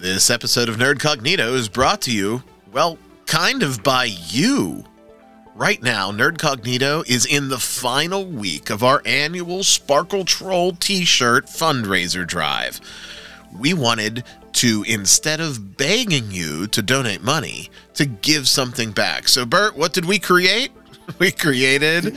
This episode of Nerdcognito is brought to you, well, kind of by you. Right now, Nerdcognito is in the final week of our annual Sparkle Troll t shirt fundraiser drive. We wanted to, instead of begging you to donate money, to give something back. So, Bert, what did we create? We created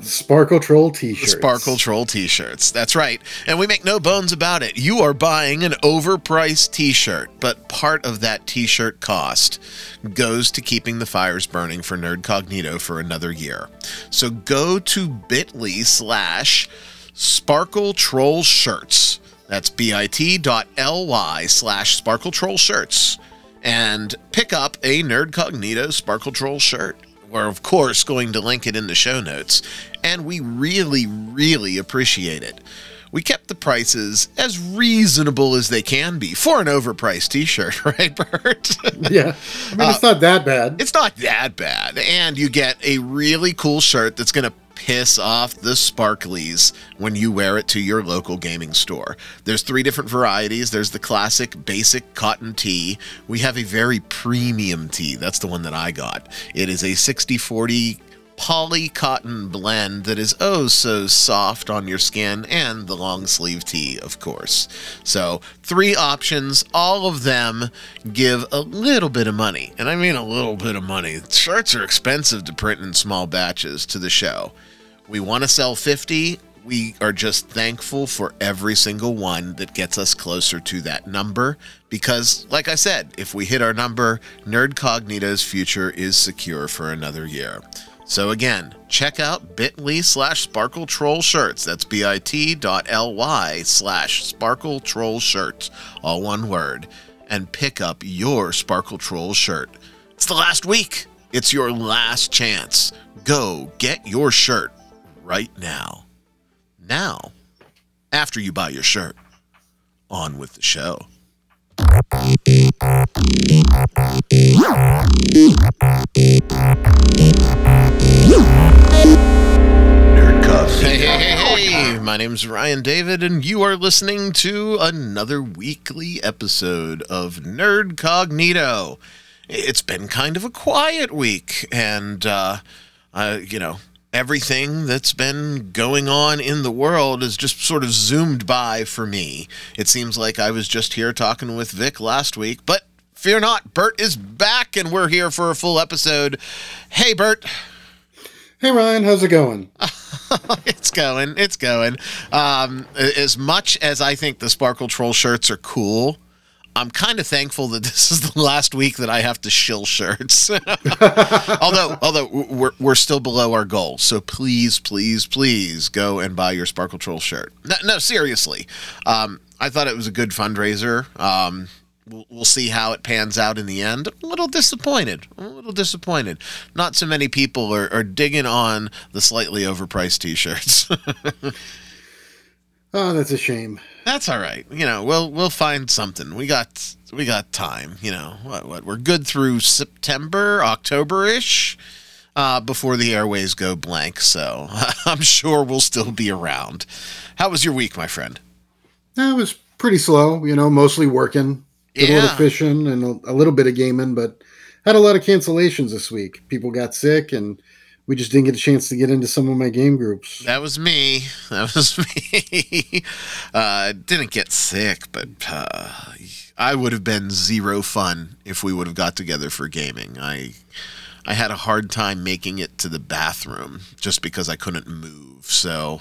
Sparkle Troll t-shirts. Sparkle Troll t-shirts. That's right. And we make no bones about it. You are buying an overpriced t-shirt, but part of that t-shirt cost goes to keeping the fires burning for Nerdcognito for another year. So go to bit.ly slash Sparkle Troll Shirts. That's bit.ly slash Sparkle Troll Shirts. And pick up a Nerdcognito Sparkle Troll shirt. We're, of course, going to link it in the show notes, and we really, really appreciate it. We kept the prices as reasonable as they can be for an overpriced t shirt, right, Bert? Yeah. I mean, it's uh, not that bad. it's not that bad. And you get a really cool shirt that's going to piss off the sparklies when you wear it to your local gaming store. There's three different varieties. There's the classic basic cotton tee. We have a very premium tee. That's the one that I got. It is a 60/40 poly cotton blend that is oh so soft on your skin and the long sleeve tee of course. So three options all of them give a little bit of money and i mean a little bit of money. Shirts are expensive to print in small batches to the show. We want to sell 50 we are just thankful for every single one that gets us closer to that number because like i said if we hit our number nerdcognito's future is secure for another year so again, check out bit.ly slash sparkle troll shirts. That's bit.ly slash sparkle troll shirts, all one word, and pick up your sparkle troll shirt. It's the last week. It's your last chance. Go get your shirt right now. Now, after you buy your shirt, on with the show. My name's Ryan David, and you are listening to another weekly episode of Nerdcognito. It's been kind of a quiet week, and, uh, uh, you know, everything that's been going on in the world is just sort of zoomed by for me. It seems like I was just here talking with Vic last week, but fear not, Bert is back, and we're here for a full episode. Hey, Bert. Hey, Ryan, how's it going? it's going. It's going. Um, as much as I think the Sparkle Troll shirts are cool, I'm kind of thankful that this is the last week that I have to shill shirts. although, although we're we're still below our goal, so please, please, please go and buy your Sparkle Troll shirt. No, no seriously. Um, I thought it was a good fundraiser. Um, we'll, see how it pans out in the end. A little disappointed. A little disappointed. Not so many people are, are digging on the slightly overpriced t-shirts. Oh, that's a shame. That's all right. You know, we'll we'll find something. We got we got time. You know, what what we're good through September, October ish, uh, before the airways go blank. So I'm sure we'll still be around. How was your week, my friend? That was pretty slow, you know, mostly working. Did a little Yeah. fishing and a, a little bit of gaming, but had a lot of cancellations this week. People got sick and we just didn't get a chance to get into some of my game groups. That was me. That was me. uh, didn't get sick, but uh, I would have been zero fun if we would have got together for gaming. I I had a hard time making it to the bathroom just because I couldn't move. So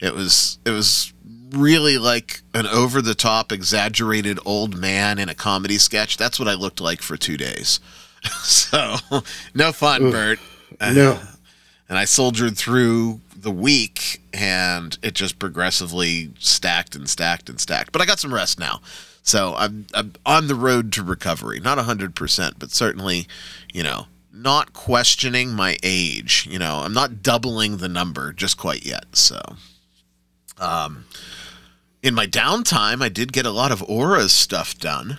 it was it was really like an over the top exaggerated old man in a comedy sketch. That's what I looked like for 2 days. so no fun, Oof. Bert. No. And I soldiered through the week and it just progressively stacked and stacked and stacked. But I got some rest now. So I'm, I'm on the road to recovery. Not 100%, but certainly, you know, not questioning my age. You know, I'm not doubling the number just quite yet. So, um, in my downtime, I did get a lot of Aura's stuff done,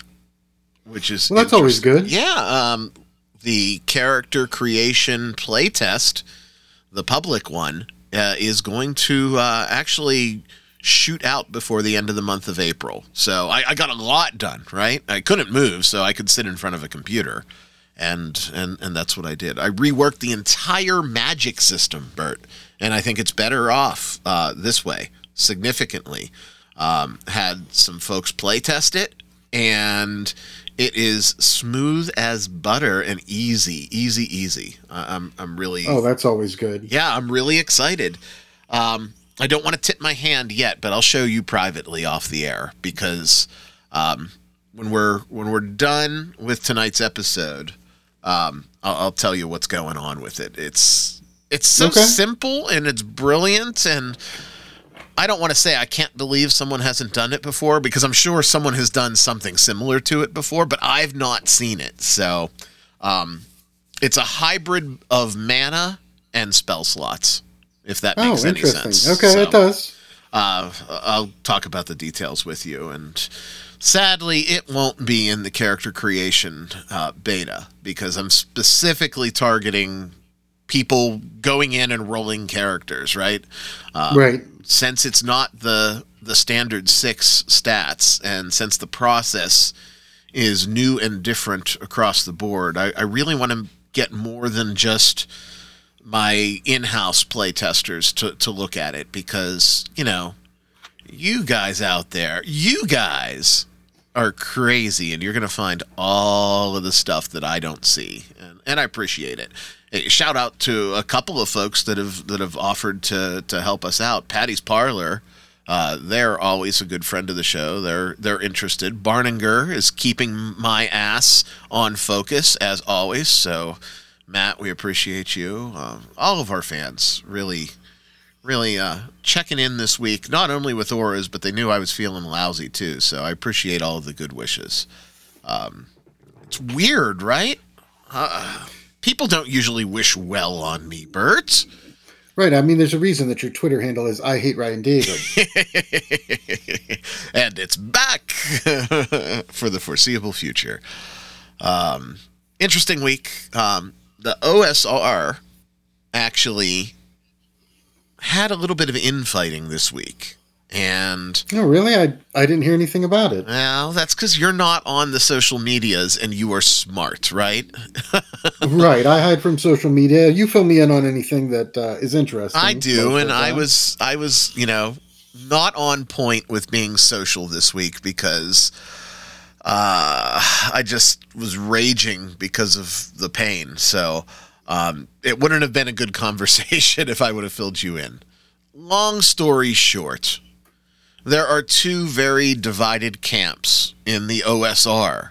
which is Well, that's always good. Yeah, um, the character creation playtest, the public one, uh, is going to uh, actually shoot out before the end of the month of April. So I, I got a lot done, right? I couldn't move, so I could sit in front of a computer. And, and and that's what I did. I reworked the entire magic system, Bert, and I think it's better off uh, this way significantly. Um, had some folks play test it, and it is smooth as butter and easy, easy, easy. I- I'm I'm really Oh, that's always good. yeah, I'm really excited. Um, I don't want to tip my hand yet, but I'll show you privately off the air because um, when we're when we're done with tonight's episode, um, I'll, I'll tell you what's going on with it. It's it's so Okay. simple and it's brilliant and. I don't want to say I can't believe someone hasn't done it before because I'm sure someone has done something similar to it before, but I've not seen it. So, um, it's a hybrid of mana and spell slots, if that Oh, makes any sense. Okay, So, it does. Uh, I'll talk about the details with you, and sadly, it won't be in the character creation uh, beta because I'm specifically targeting people going in and rolling characters, right? Uh, right. since it's not the the standard six stats and since the process is new and different across the board i, I really want to get more than just my in-house play testers to, to look at it because you know you guys out there you guys are crazy and you're going to find all of the stuff that i don't see and, and i appreciate it shout out to a couple of folks that have that have offered to to help us out patty's parlor uh, they're always a good friend of the show. They're they're interested. Barninger is keeping my ass on focus as always. So, Matt, we appreciate you. Uh, all of our fans really, really uh, checking in this week. Not only with auras, but they knew I was feeling lousy too. So I appreciate all of the good wishes. Um, it's weird, right? Uh, people don't usually wish well on me, Bert. Right. I mean, there's a reason that your Twitter handle is I hate Ryan David. and it's back for the foreseeable future. Um, interesting week. Um, the OSR actually had a little bit of infighting this week. And oh, really? I I didn't hear anything about it. well, that's because you're not on the social medias and you are smart, right? right. I hide from social media. You fill me in on anything that uh, is interesting. I do, and I was I was you know not on point with being social this week because uh, I just was raging because of the pain. So um, it wouldn't have been a good conversation if I would have filled you in. Long story short, there are two very divided camps in the OSR.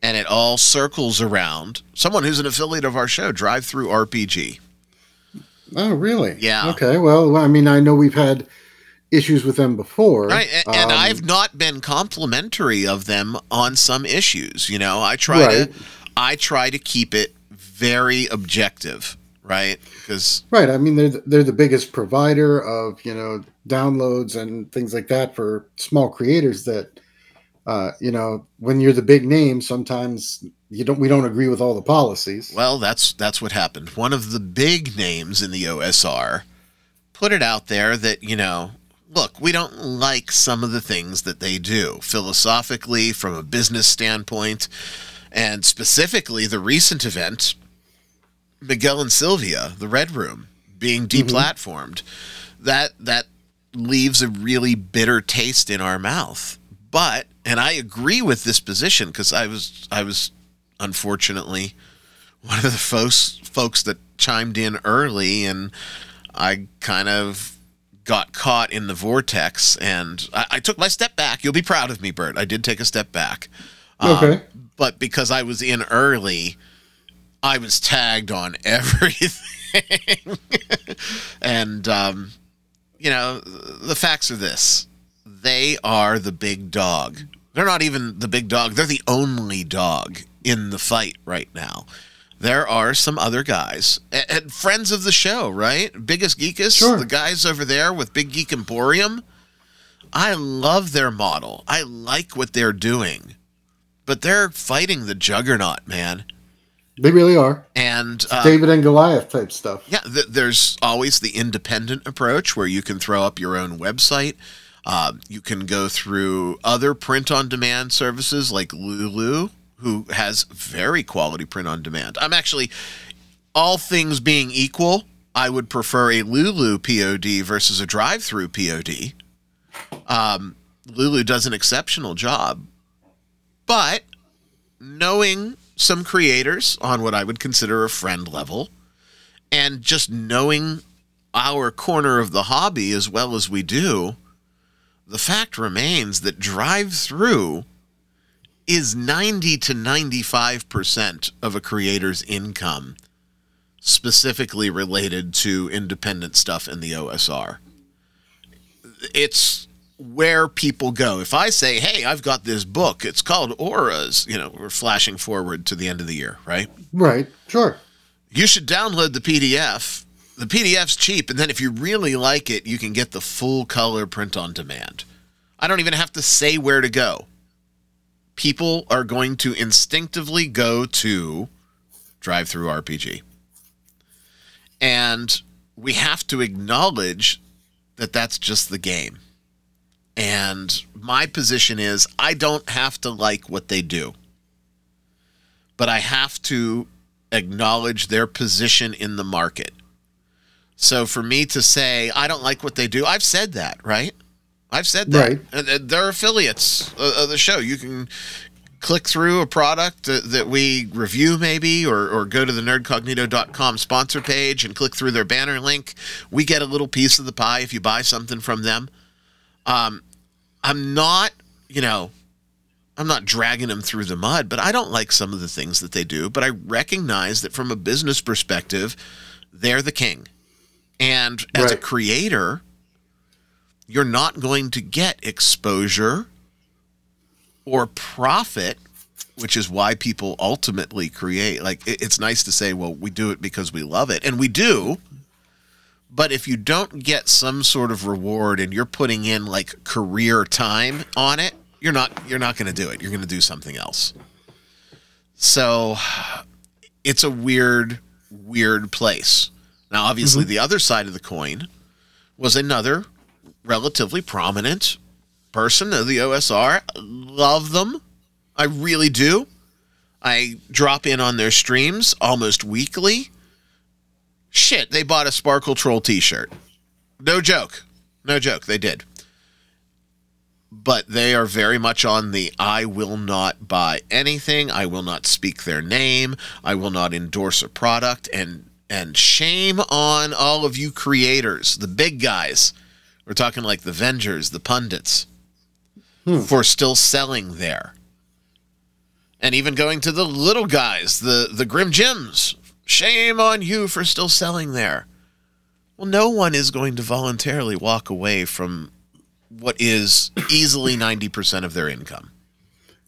And it all circles around someone who's an affiliate of our show, DriveThruRPG. Oh, really? Yeah. Okay. Well, I mean, I know we've had issues with them before. Right, and, and Um, I've not been complimentary of them on some issues. You know, I try Right. to, I try to keep it very objective, right? Because Right. I mean, they're the, they're the biggest provider of you know downloads and things like that for small creators. That uh, you know, when you're the big name, sometimes you don't. We don't agree with all the policies. well, that's that's what happened. One of the big names in the OSR put it out there that you know, look, we don't like some of the things that they do philosophically, from a business standpoint, and specifically the recent event Miguel and Sylvia, the Red Room, being deplatformed, that that leaves a really bitter taste in our mouth. But and I agree with this position because I was I was unfortunately one of the folks folks that chimed in early and I kind of got caught in the vortex and I, I took my step back. You'll be proud of me, Bert. I did take a step back. Um, Okay. but because I was in early, I was tagged on everything. and, um, you know, the facts are this they are the big dog. They're not even the big dog, they're the only dog in the fight right now. There are some other guys and, and friends of the show, right? Biggest Geekus, Sure. the guys over there with Big Geek Emporium. I love their model. I like what they're doing. But they're fighting the juggernaut, man. They really are And uh, David and Goliath type stuff. yeah, th- there's always the independent approach where you can throw up your own website. Uh, you can go through other print on demand services like Lulu, who has very quality print on demand. I'm actually, all things being equal, I would prefer a Lulu POD versus a drive through POD. Um, Lulu does an exceptional job, but knowing some creators on what I would consider a friend level, and just knowing our corner of the hobby as well as we do, the fact remains that drive through is 90 to 95% of a creator's income specifically related to independent stuff in the OSR. It's where people go. If I say, "Hey, I've got this book. It's called Auras," you know, we're flashing forward to the end of the year, right? Right. Sure. You should download the PDF. The PDF's cheap, and then if you really like it, you can get the full color print on demand. I don't even have to say where to go. People are going to instinctively go to DriveThruRPG. And we have to acknowledge that that's just the game. And my position is I don't have to like what they do, but I have to acknowledge their position in the market. So for me to say I don't like what they do, I've said that, right? I've said that. Right. They're affiliates of the show. You can click through a product that, that we review maybe or, or go to the nerdcognito.com sponsor page and click through their banner link we get a little piece of the pie if you buy something from them um, i'm not you know i'm not dragging them through the mud but i don't like some of the things that they do but i recognize that from a business perspective they're the king and as a creator you're not going to get exposure or profit, which is why people ultimately create. Like, it's nice to say, well, we do it because we love it, and we do. But if you don't get some sort of reward and you're putting in like career time on it, you're not you're not going to do it. You're going to do something else. So it's a weird weird place. Now obviously mm-hmm. the other side of the coin was another relatively prominent person of the OSR. Love them. I really do. I drop in on their streams almost weekly. Shit, they bought a Sparkle Troll t shirt. No joke. No joke. They did. But they are very much on the I will not buy anything. I will not speak their name. I will not endorse a product. And and shame on all of you creators, the big guys. We're talking like the Vengers, the pundits, hmm. for still selling there. And even going to the little guys, the, the Grim Jims. Shame on you for still selling there. Well, no one is going to voluntarily walk away from what is easily 90% of their income.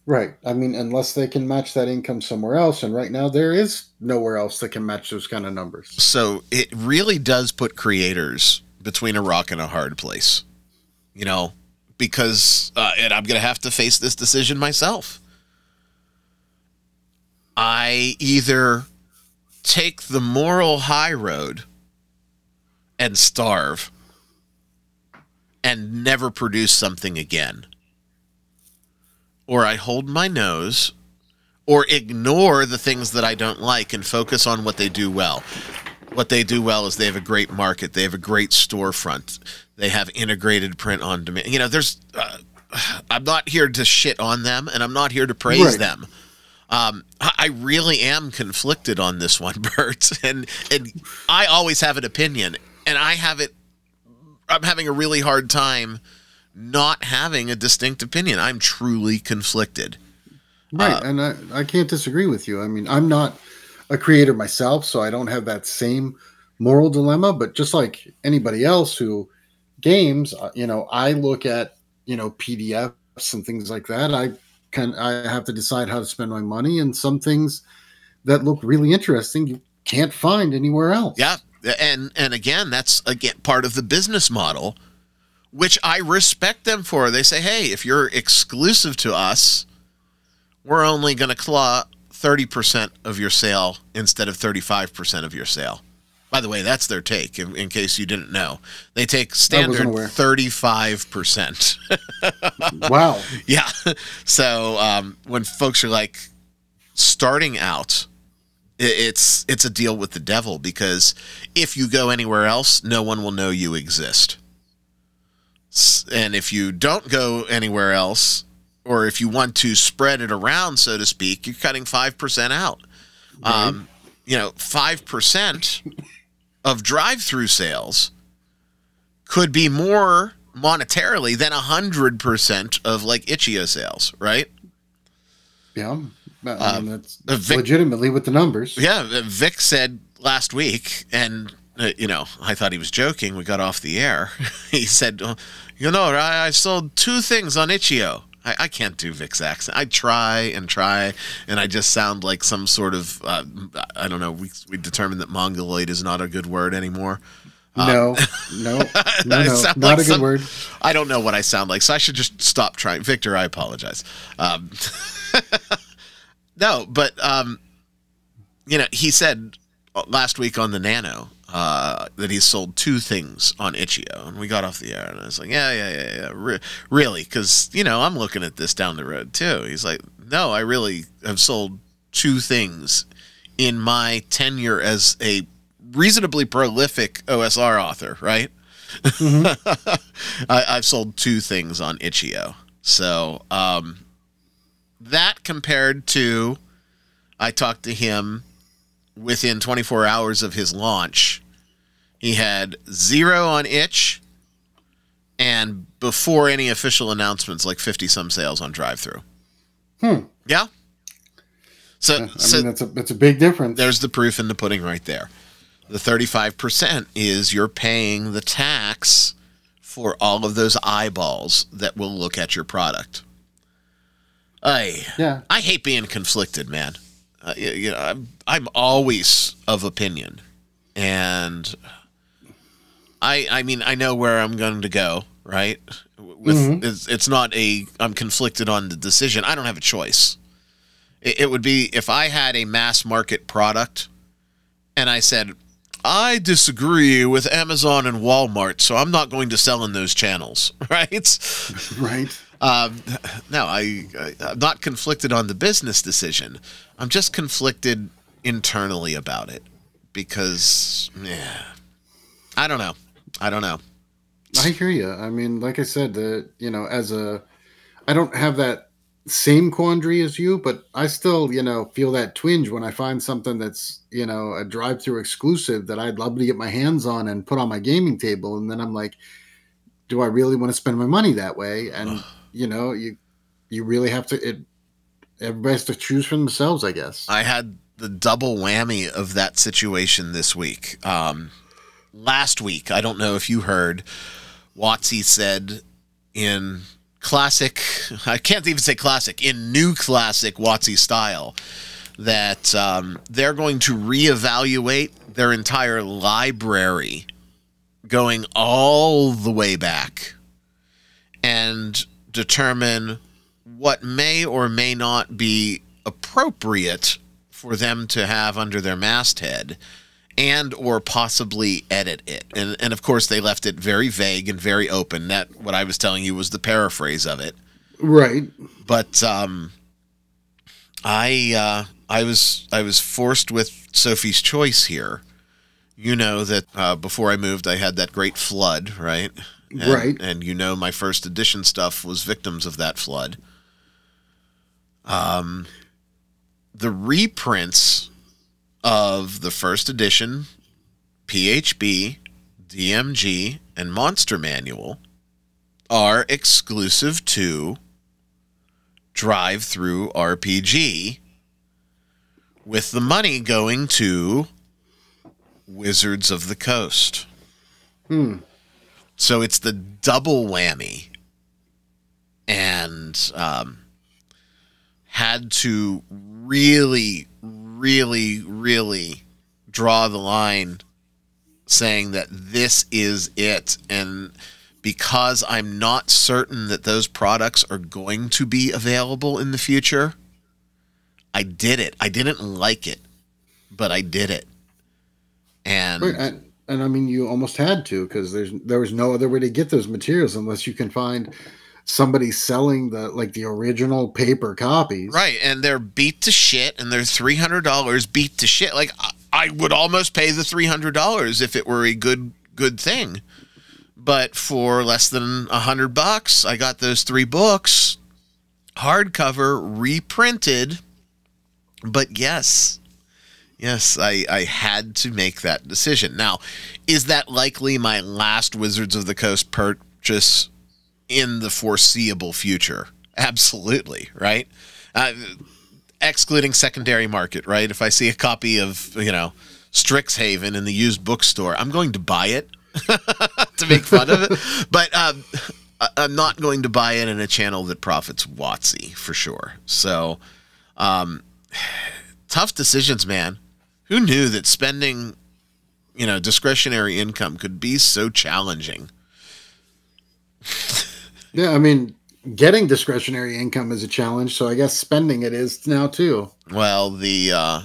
Right. I mean, unless they can match that income somewhere else, and right now there is nowhere else that can match those kind of numbers. So it really does put creators between a rock and a hard place, you know, because, uh, and I'm going to have to face this decision myself. I either take the moral high road and starve and never produce something again, or I hold my nose or ignore the things that I don't like and focus on what they do well. What they do well is they have a great market, they have a great storefront, they have integrated print on demand. You know, there's. Uh, I'm not here to shit on them, and I'm not here to praise Right. them. Um, I really am conflicted on this one, Bert, and and I always have an opinion, and I have it. I'm having a really hard time not having a distinct opinion. I'm truly conflicted. Right. and I, I can't disagree with you. I mean, I'm not a creator myself, so I don't have that same moral dilemma. But just like anybody else who games, uh, you know, I look at, you know, PDFs and things like that. I can, I have to decide how to spend my money. And some things that look really interesting, you can't find anywhere else. Yeah, and and again, that's again part of the business model, which I respect them for. They say, "Hey, if you're exclusive to us, we're only going to claw thirty percent of your sale instead of thirty-five percent of your sale." By the way, that's their take. In, in case you didn't know, they take standard thirty-five percent. Wow. Yeah. So um, when folks are like starting out, it's it's a deal with the devil because if you go anywhere else, no one will know you exist. And if you don't go anywhere else, or if you want to spread it around, so to speak, you're cutting five percent out. Um, you know, five percent of drive-through sales could be more monetarily than a hundred percent of like Itch.io sales, right? Yeah. I mean, that's uh, Vic- legitimately with the numbers. Yeah, Vic said last week, and uh, you know, I thought he was joking. We got off the air. he said, "Oh, "You know, I, I sold two things on Itch.io." I, I can't do Vic's accent. I try and try, and I just sound like some sort of uh, I don't know. We we determined that mongoloid is not a good word anymore. No, no, no, no, not like a good some- word. I don't know what I sound like, so I should just stop trying. Victor, I apologize. Um, no, but um, you know, he said last week on the Nano uh, that he sold two things on Itch.io, and we got off the air, and I was like, yeah, yeah, yeah, yeah, re- really, because you know I'm looking at this down the road too. He's like, no, I really have sold two things in my tenure as a reasonably prolific OSR author, right? I, I've sold two things on Itch.io. So um, that compared to, I talked to him within 24 hours of his launch. He had zero on Itch, and before any official announcements, like 50 some sales on drive through. Hmm. Yeah. So, I so mean, that's a that's a big difference. there's the proof in the pudding right there. The 35% is you're paying the tax for all of those eyeballs that will look at your product. I yeah, I hate being conflicted, man. Uh, you, you know, I'm I'm always of opinion, and I I mean I know where I'm going to go, right? With Mhm. it's, it's not a I'm conflicted on the decision. I don't have a choice. It, it would be if I had a mass market product, and I said. I disagree with Amazon and Walmart, so I'm not going to sell in those channels, right? right. Um, no, I, I I'm not conflicted on the business decision. I'm just conflicted internally about it because, yeah, I don't know. I don't know. I hear you. I mean, like I said, the you know, as a, I don't have that same quandary as you, but I still, you know, feel that twinge when I find something that's, you know, a drive-through exclusive that I'd love to get my hands on and put on my gaming table, and then I'm like, do I really want to spend my money that way? And you know, you you really have to. It everybody has to choose for themselves, I guess. I had the double whammy of that situation this week. Um, last week, I don't know if you heard, WotC said in classic, I can't even say classic, in new classic WotC style, that um, they're going to reevaluate their entire library going all the way back and determine what may or may not be appropriate for them to have under their masthead and or possibly edit it. And and of course they left it very vague and very open. That what i was telling you was the paraphrase of it. Right. but um i uh i was i was forced with sophie's choice here. You know that uh, before i moved i had that great flood right? And, Right. and you know my first edition stuff was victims of that flood. Um the reprints of the first edition phb dmg and monster manual are exclusive to DriveThruRPG with the money going to Wizards of the Coast. Hmm. So it's the double whammy. And um, had to really, really, really draw the line saying that this is it. And because I'm not certain that those products are going to be available in the future, I did it. I didn't like it, but I did it. And, and, and I mean, you almost had to because there's there was no other way to get those materials unless you can find somebody selling the like the original paper copies. right, and they're beat to shit, and they're three hundred dollars beat to shit. Like I, I would almost pay the three hundred dollars if it were a good good thing, but for less than a hundred bucks, I got those three books, hardcover, reprinted. But yes, yes, I I had to make that decision. Now, is that likely my last Wizards of the Coast purchase in the foreseeable future? Absolutely, right? Uh, excluding secondary market, right? If I see a copy of, you know, Strixhaven in the used bookstore, I'm going to buy it to make fun of it. But um, I'm not going to buy it in a channel that profits WotC for sure. So, um, tough decisions, man. Who knew that spending, you know, discretionary income could be so challenging? Yeah, I mean, getting discretionary income is a challenge, so I guess spending it is now too. Well, the uh,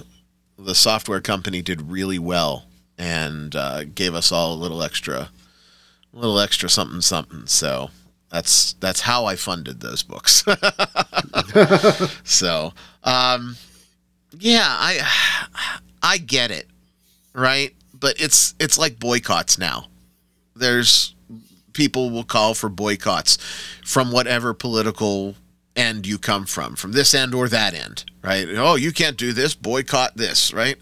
the software company did really well and uh, gave us all a little extra, a little extra something something. So that's that's how I funded those books. so, um, yeah, I I get it, right? But it's it's like boycotts now. There's people will call for boycotts from whatever political end you come from, from this end or that end, right? Oh, you can't do this. Boycott this, right?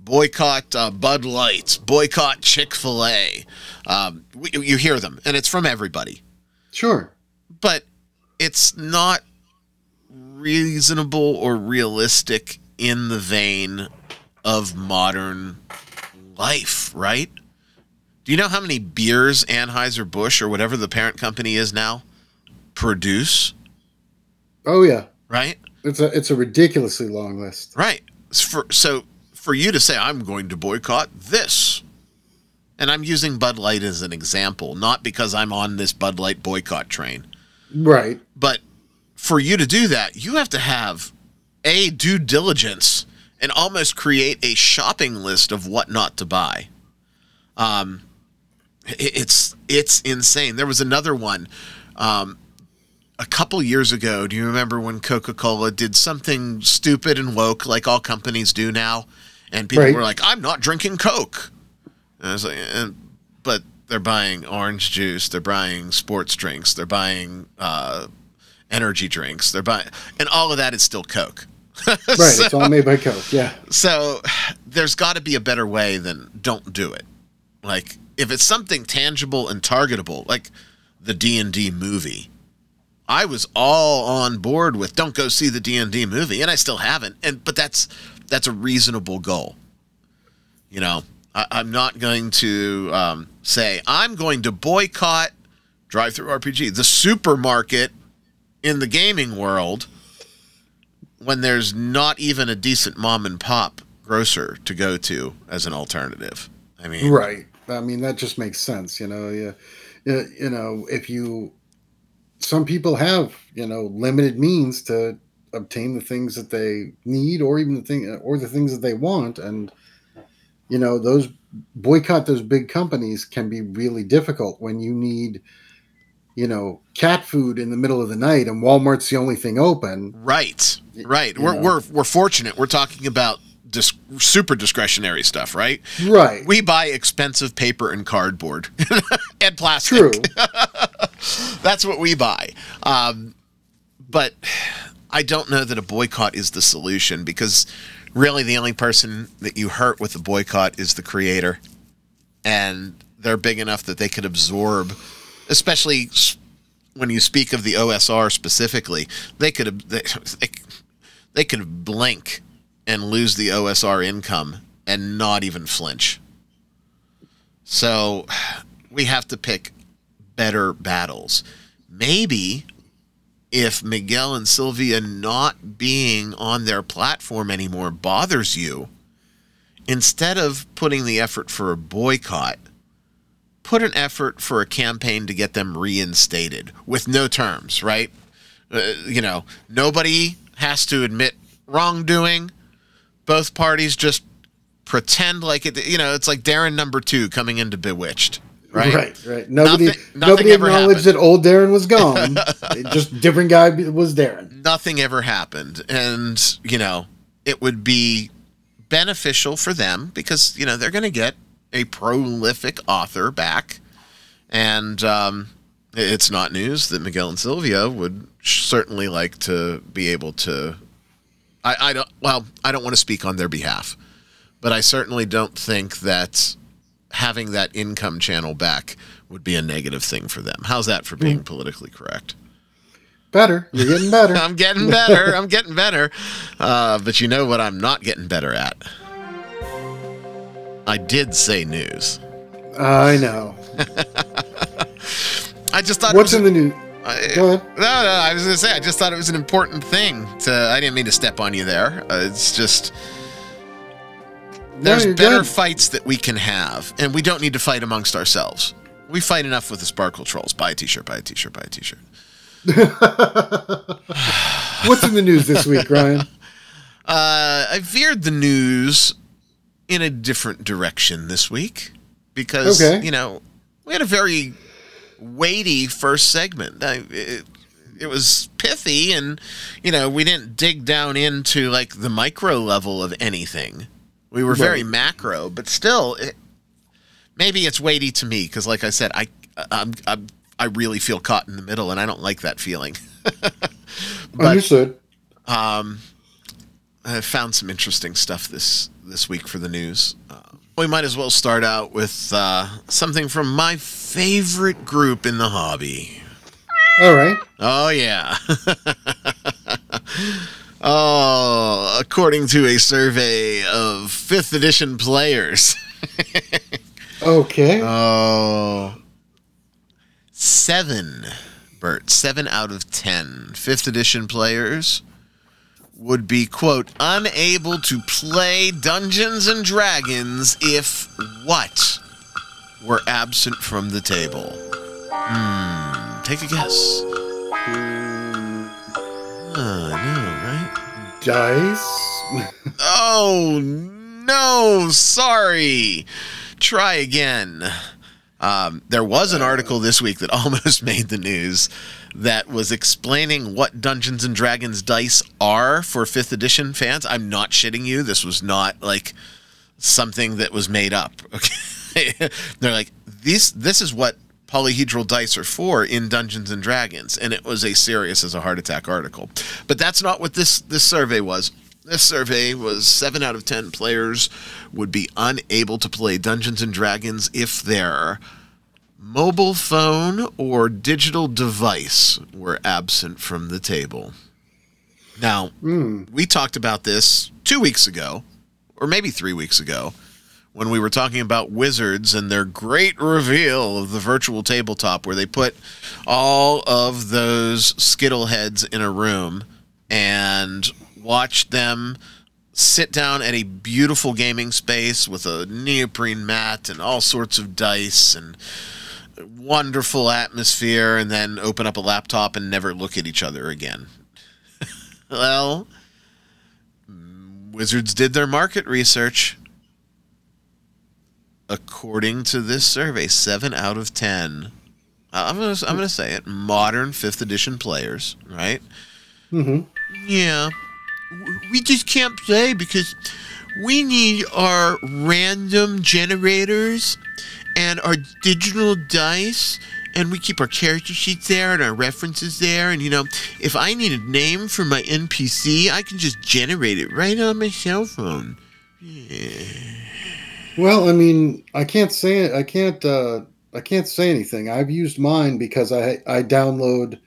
Boycott uh, Bud Lights. Boycott Chick Fil A. Um, you hear them, and it's from everybody Sure. but it's not reasonable or realistic in the vein of modern life, right? Do you know how many beers Anheuser-Busch or whatever the parent company is now produce, Oh yeah, right? it's a it's a ridiculously long list. Right. For, so for you to say I'm going to boycott this, and I'm using Bud Light as an example, not because I'm on this Bud Light boycott train. Right. But for you to do that, you have to have a due diligence and almost create a shopping list of what not to buy. Um, it's it's insane. There was another one um, a couple years ago. Do you remember when Coca Cola did something stupid and woke, like all companies do now? And people Right. were like, "I'm not drinking Coke." And I was like, and, but they're buying orange juice, they're buying sports drinks, they're buying uh, energy drinks, they're buying, and all of that is still Coke. Right. so, it's all made by Coke. Yeah. so there's got to be a better way than don't do it. Like if it's something tangible and targetable, like the D and D movie, I was all on board with don't go see the D and D movie, and I still haven't. And but that's that's a reasonable goal. You know, I, I'm not going to um, say I'm going to boycott DriveThruRPG, the supermarket in the gaming world, when there's not even a decent mom and pop grocer to go to as an alternative. I mean, Right. I mean, that just makes sense. You know, yeah, yeah, you know, if you, some people have, you know, limited means to obtain the things that they need, or even the thing, or the things that they want, and you know, those boycott those big companies can be really difficult when you need, you know, cat food in the middle of the night, and Walmart's the only thing open. right, right. you We're, know. we're we're fortunate. We're talking about dis- super discretionary stuff, right? Right. We buy expensive paper and cardboard and plastic. True. That's what we buy. Um, but I don't know that a boycott is the solution because really the only person that you hurt with a boycott is the creator. And they're big enough that they could absorb, especially when you speak of the OSR specifically, they could they, they, they could blink and lose the OSR income and not even flinch. So we have to pick better battles. Maybe if Miguel and Sylvia not being on their platform anymore bothers you, instead of putting the effort for a boycott, put an effort for a campaign to get them reinstated with no terms, right? Uh, you know, nobody has to admit wrongdoing. Both parties just pretend like it. You know, it's like Darren number two coming into Bewitched. Right, right, right. Nobody, Nothing- nothing nobody acknowledged happened. that old Darren was gone. Just different guy was Darren. nothing ever happened and you know it would be beneficial for them because you know they're going to get a prolific author back and um, it's not news that miguel and sylvia would certainly like to be able to I, I don't well i don't want to speak on their behalf but i certainly don't think that having that income channel back would be a negative thing for them how's that for being politically correct Better. You're getting better. I'm getting better. I'm getting better. Uh, but you know what I'm not getting better at? I did say news. I know. I just thought What's it in the news? Go ahead. No, no, I was going to say, I just thought it was an important thing to. I didn't mean to step on you there. Uh, it's just. There's you're better good. fights that we can have, and we don't need to fight amongst ourselves. We fight enough with the Sparkle Trolls. Buy a t shirt, buy a t shirt, buy a t shirt. What's in the news this week, Ryan? Uh, I veered the news in a different direction this week because Okay. you know we had a very weighty first segment. It, it was pithy, and you know we didn't dig down into like the micro level of anything. We were very Right. macro, but still, it, maybe it's weighty to me because, like I said, I I'm, I'm I really feel caught in the middle, and I don't like that feeling. But- Understood. Um, I found some interesting stuff this this week for the news. Uh, we might as well start out with uh, something from my favorite group in the hobby. All right. Oh yeah. oh, according to a survey of fifth edition players. Okay. Oh. Seven, Bert. Seven out of ten fifth edition players would be, quote, unable to play Dungeons and Dragons if what were absent from the table? Hmm. Take a guess. Uh, no, right? Dice. Oh no, sorry. Try again. Um, there was an article this week that almost made the news that was explaining what Dungeons and Dragons dice are for 5th edition fans. I'm not shitting you. This was not like something that was made up. Okay. They're like, this this is what polyhedral dice are for in Dungeons and Dragons, and it was a serious as a heart attack article. But that's not what this this survey was. This survey was seven out of ten players would be unable to play Dungeons and Dragons if their mobile phone or digital device were absent from the table. Now, hmm. we talked about this two weeks ago, or maybe three weeks ago, when we were talking about Wizards and their great reveal of the virtual tabletop, where they put all of those Skittle heads in a room and watched them sit down at a beautiful gaming space with a neoprene mat and all sorts of dice and wonderful atmosphere, and then open up a laptop and never look at each other again. well, Wizards did their market research. According to this survey, seven out of ten. I'm gonna I'm gonna say it. Modern fifth edition players, right? hmm Yeah, we just can't play because we need our random generators and our digital dice, and we keep our character sheets there and our references there. And you know, if I need a name for my NPC, I can just generate it right on my cell phone. Well, I mean, I can't say it. I can't. Uh, I can't say anything. I've used mine because I I download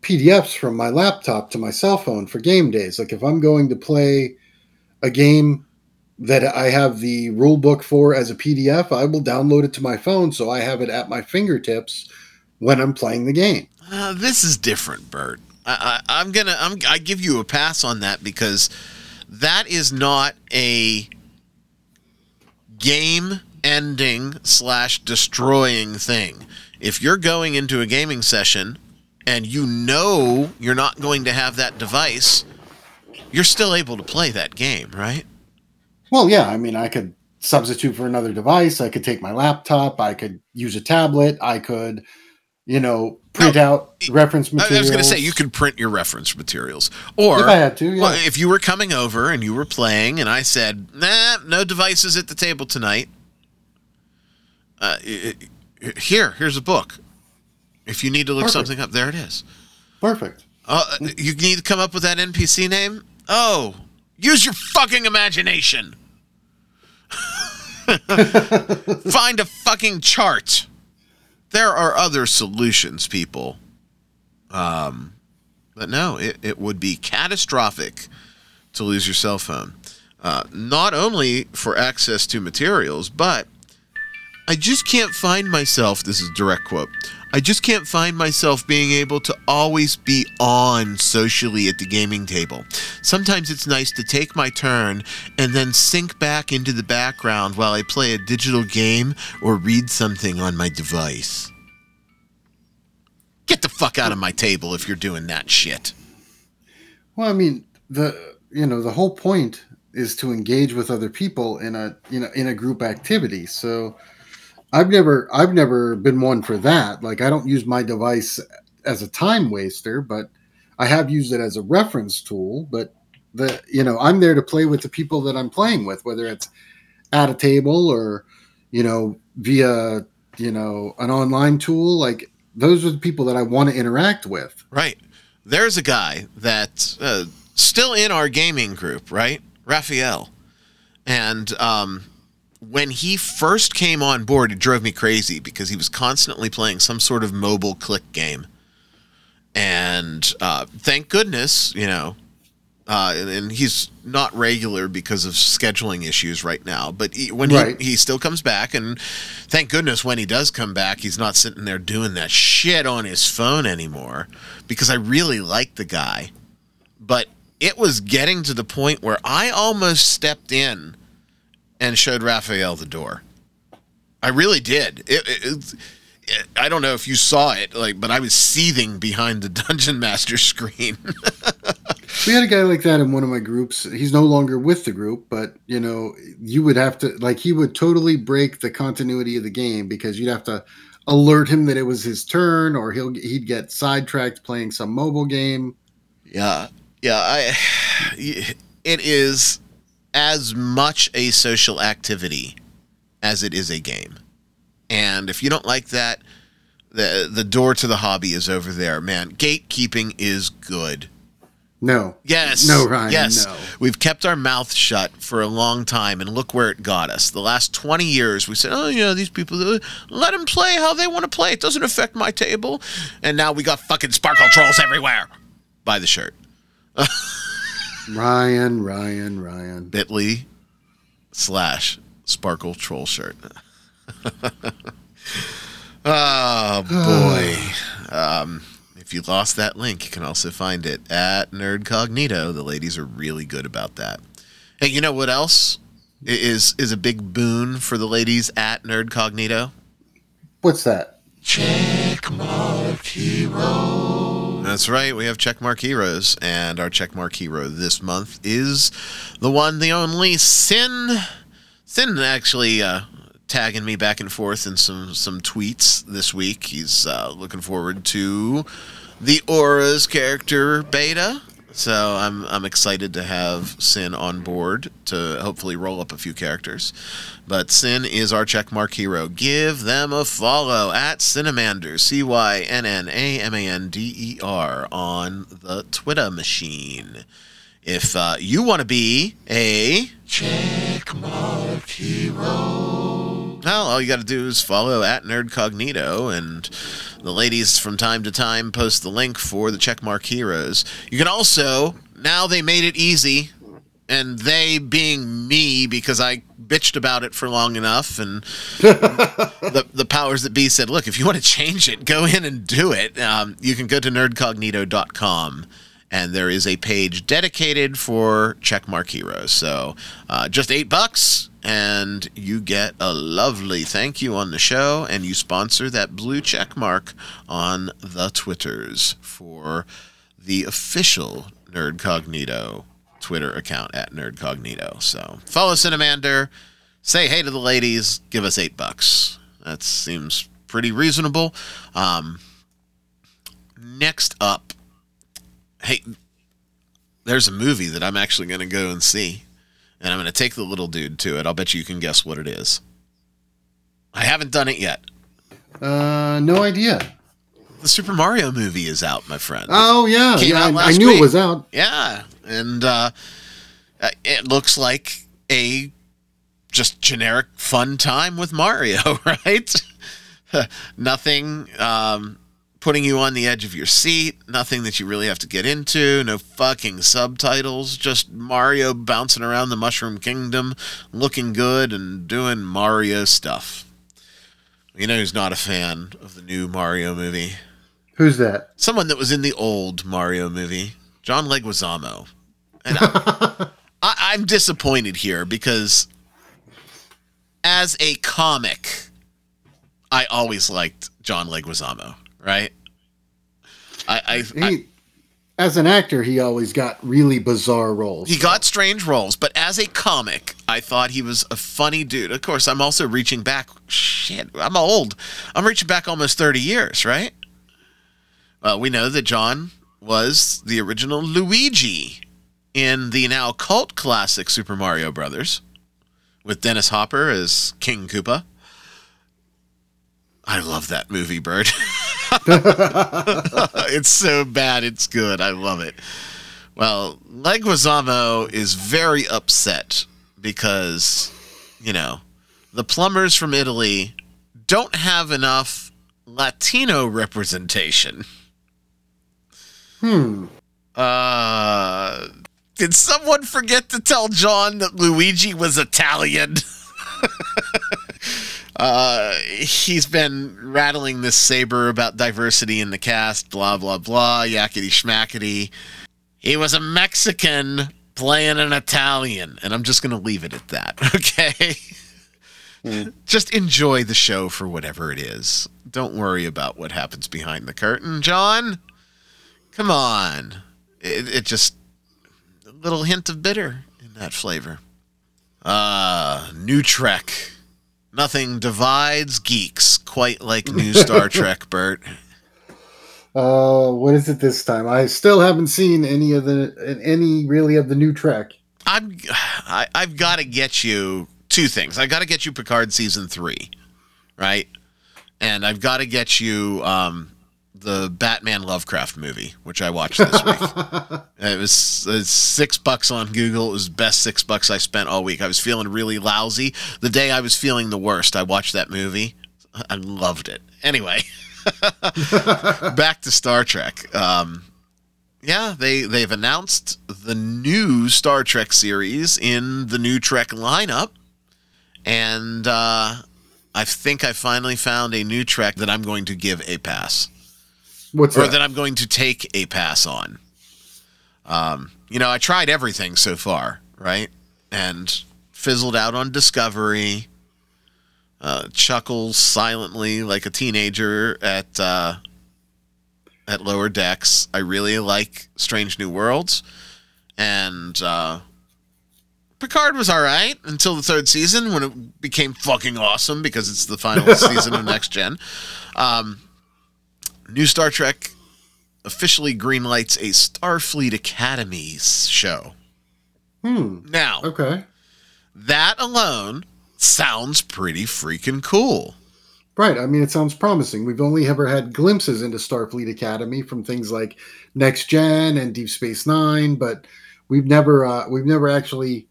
PDFs from my laptop to my cell phone for game days. Like if I'm going to play a game that I have the rule book for as a PDF, I will download it to my phone so I have it at my fingertips when I'm playing the game. Uh, this is different, Bert. I, I'm gonna I'm, I give you a pass on that because that is not a game ending slash destroying thing. If you're going into a gaming session and you know you're not going to have that device, you're still able to play that game, right? Well, yeah, I mean, I could substitute for another device. I could take my laptop. I could use a tablet. I could, you know, print No, out reference I- materials. I was going to say you could print your reference materials, or if I had to. Yeah. well, if you were coming over and you were playing, and I said, "Nah, no devices at the table tonight." Uh, here, here's a book. If you need to look Perfect. something up, there it is. Perfect. Uh, you need to come up with that NPC name. Oh, use your fucking imagination. Find a fucking chart. There are other solutions, people. Um, but no, it, it would be catastrophic to lose your cell phone. Uh, not only for access to materials, but I just can't find myself. This is direct quote. I just can't find myself being able to always be on socially at the gaming table. Sometimes it's nice to take my turn and then sink back into the background while I play a digital game or read something on my device. Get the fuck out of my table if you're doing that shit. Well, I mean, the you know the whole point is to engage with other people in a you know in a group activity. So I've never I've never been one for that. Like I don't use my device as a time waster, but I have used it as a reference tool. But the you know I'm there to play with the people that I'm playing with, whether it's at a table or you know via you know an online tool. Like those are the people that I want to interact with. Right. There's a guy that's uh, still in our gaming group, right? Raphael. And um, when he first came on board, it drove me crazy because he was constantly playing some sort of mobile click game. And uh, thank goodness, you know, uh, and, and he's not regular because of scheduling issues right now. But he, when Right. he, he still comes back, and thank goodness when he does come back, he's not sitting there doing that shit on his phone anymore. Because I really like the guy, but it was getting to the point where I almost stepped in and showed Raphael the door. I really did. It, it, it- I don't know if you saw it, like, but I was seething behind the dungeon master screen. We had a guy like that in one of my groups. He's no longer with the group, but you know, you would have to like he would totally break the continuity of the game because you'd have to alert him that it was his turn, or he'll he'd get sidetracked playing some mobile game. Yeah, yeah. I, it is as much a social activity as it is a game, and if you don't like that, the the door to the hobby is over there, man. Gatekeeping is good. No, Yes. No, Ryan, Yes. no. We've kept our mouth shut for a long time, and look where it got us. The last 20 years, we said, oh, yeah, these people, uh, let them play how they want to play. It doesn't affect my table. And now we got fucking sparkle trolls everywhere. Buy the shirt. Ryan, Ryan, Ryan. bit.ly slash sparkle troll shirt. oh boy. um, if you lost that link, you can also find it at Nerdcognito. The ladies are really good about that. Hey, you know what else is is a big boon for the ladies at Nerdcognito? What's that? Checkmark Hero. That's right. We have Checkmark Heroes, and our Checkmark Hero this month is the one, the only Sin. Sin actually uh, tagging me back and forth in some some tweets this week. He's uh, looking forward to the Auras character beta. So I'm I'm excited to have Sin on board to hopefully roll up a few characters. But Sin is our checkmark hero. Give them a follow at Cynnamander, C Y N N A M A N D E R, on the Twitter machine. If uh, you want to be a checkmark hero, well, all you got to do is follow at Nerdcognito, and the ladies from time to time post the link for the checkmark heroes. You can also now they made it easy and they being me because I bitched about it for long enough and the the powers that be said, look, if you want to change it, go in and do it. Um, you can go to nerdcognito.com and there is a page dedicated for checkmark heroes. So uh, just eight bucks and you get a lovely thank you on the show and you sponsor that blue check mark on the Twitters for the official Nerdcognito Twitter account at Nerdcognito. So follow Cynnamander, say hey to the ladies, give us eight bucks. That seems pretty reasonable. Um, next up, hey, there's a movie that I'm actually going to go and see, and I'm going to take the little dude to it. I'll bet you can guess what it is. I haven't done it yet. Uh, no idea. The Super Mario movie is out, my friend. Oh yeah, Came yeah. I, I knew week. it was out. Yeah, and uh, uh, it looks like a just generic fun time with Mario, right? Nothing um, putting you on the edge of your seat. Nothing that you really have to get into. No fucking subtitles. Just Mario bouncing around the Mushroom Kingdom, looking good and doing Mario stuff. You know who's not a fan of the new Mario movie? Who's that? someone that was in the old Mario movie, John Leguizamo. And I, I, I'm disappointed here because as a comic, I always liked John Leguizamo, right? I, I, I as an actor, he always got really bizarre roles. he got strange roles, but as a comic, I thought he was a funny dude. Of course, I'm also reaching back. Shit, I'm old. I'm reaching back almost 30 years, right? Well, we know that John was the original Luigi in the now cult classic Super Mario Brothers with Dennis Hopper as King Koopa. I love that movie, Bird. it's so bad, it's good. I love it. Well, Leguizamo is very upset because, you know, the plumbers from Italy don't have enough Latino representation. Hmm. Uh, did someone forget to tell John that Luigi was Italian? uh, he's been rattling this saber about diversity in the cast, blah, blah, blah, yakety schmackety. He was a Mexican playing an Italian, and I'm just going to leave it at that, okay? Just enjoy the show for whatever it is. Don't worry about what happens behind the curtain, John. Come on. It, it just a little hint of bitter in that flavor. Uh, new Trek. Nothing divides geeks quite like new Star Trek, Bert. Uh, what is it this time? I still haven't seen any of the any really of the new Trek. I'm I, I've got to get you two things. I got to get you Picard season 3, right? And I've got to get you um the Batman Lovecraft movie, which I watched this week. It was, it was six bucks on Google. It was the best six bucks I spent all week. I was feeling really lousy. The day I was feeling the worst, I watched that movie. I loved it. Anyway, back to Star Trek. Um, yeah, they they've announced the new Star Trek series in the new Trek lineup, and uh, I think I finally found a new Trek that I'm going to give a pass What's or that? that I'm going to take a pass on. Um, you know, I tried everything so far, right? And fizzled out on Discovery. Uh, chuckles silently like a teenager at uh, at lower decks. I really like Strange New Worlds, and uh, Picard was all right until the third season when it became fucking awesome because it's the final season of Next Gen. Um, New Star Trek officially greenlights a Starfleet Academy show. Hmm. Now, Okay. that alone sounds pretty freaking cool. Right. I mean, it sounds promising. We've only ever had glimpses into Starfleet Academy from things like Next Gen and Deep Space Nine, but we've never uh, we've never actually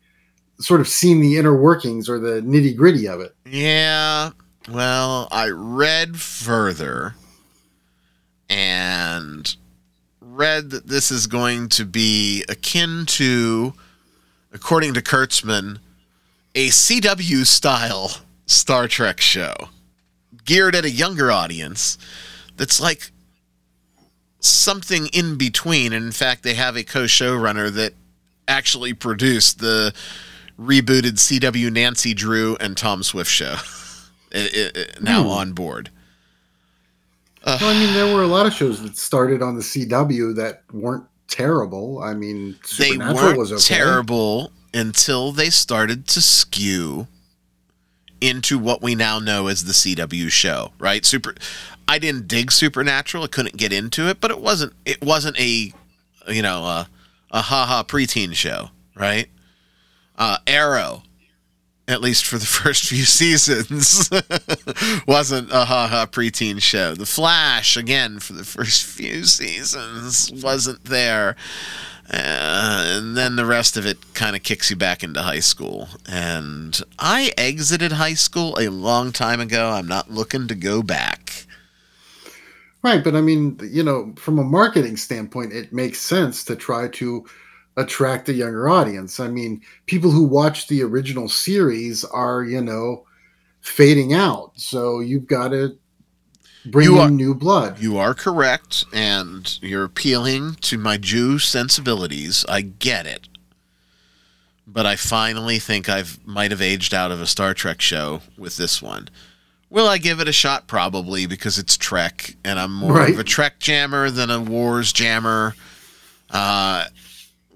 sort of seen the inner workings or the nitty gritty of it. Yeah, well, I read further and read that this is going to be akin to, according to Kurtzman, a CW style Star Trek show geared at a younger audience that's like something in between. And in fact, they have a co showrunner that actually produced the rebooted CW Nancy Drew and Tom Swift show. It- it- it- now Hmm. on board. Well, I mean, there were a lot of shows that started on the CW that weren't terrible. I mean, they Supernatural weren't was okay. terrible until they started to skew into what we now know as the CW show, right? Super I didn't dig Supernatural, I couldn't get into it, but it wasn't it wasn't a you know, a, a haha preteen show, right? Uh Arrow at least for the first few seasons, wasn't a haha preteen show. The Flash, again, for the first few seasons, wasn't there. Uh, and then the rest of it kind of kicks you back into high school. And I exited high school a long time ago. I'm not looking to go back. Right, but I mean, you know, from a marketing standpoint, it makes sense to try to attract a younger audience. I mean, people who watch the original series are, you know, fading out. So you've got to bring You in are- new blood. You are correct, and you're appealing to my Jew sensibilities. I get it. But I finally think I've might have aged out of a Star Trek show with this one. Will I give it a shot? Probably because it's Trek, and I'm more Right. of a Trek jammer than a Wars jammer. Uh,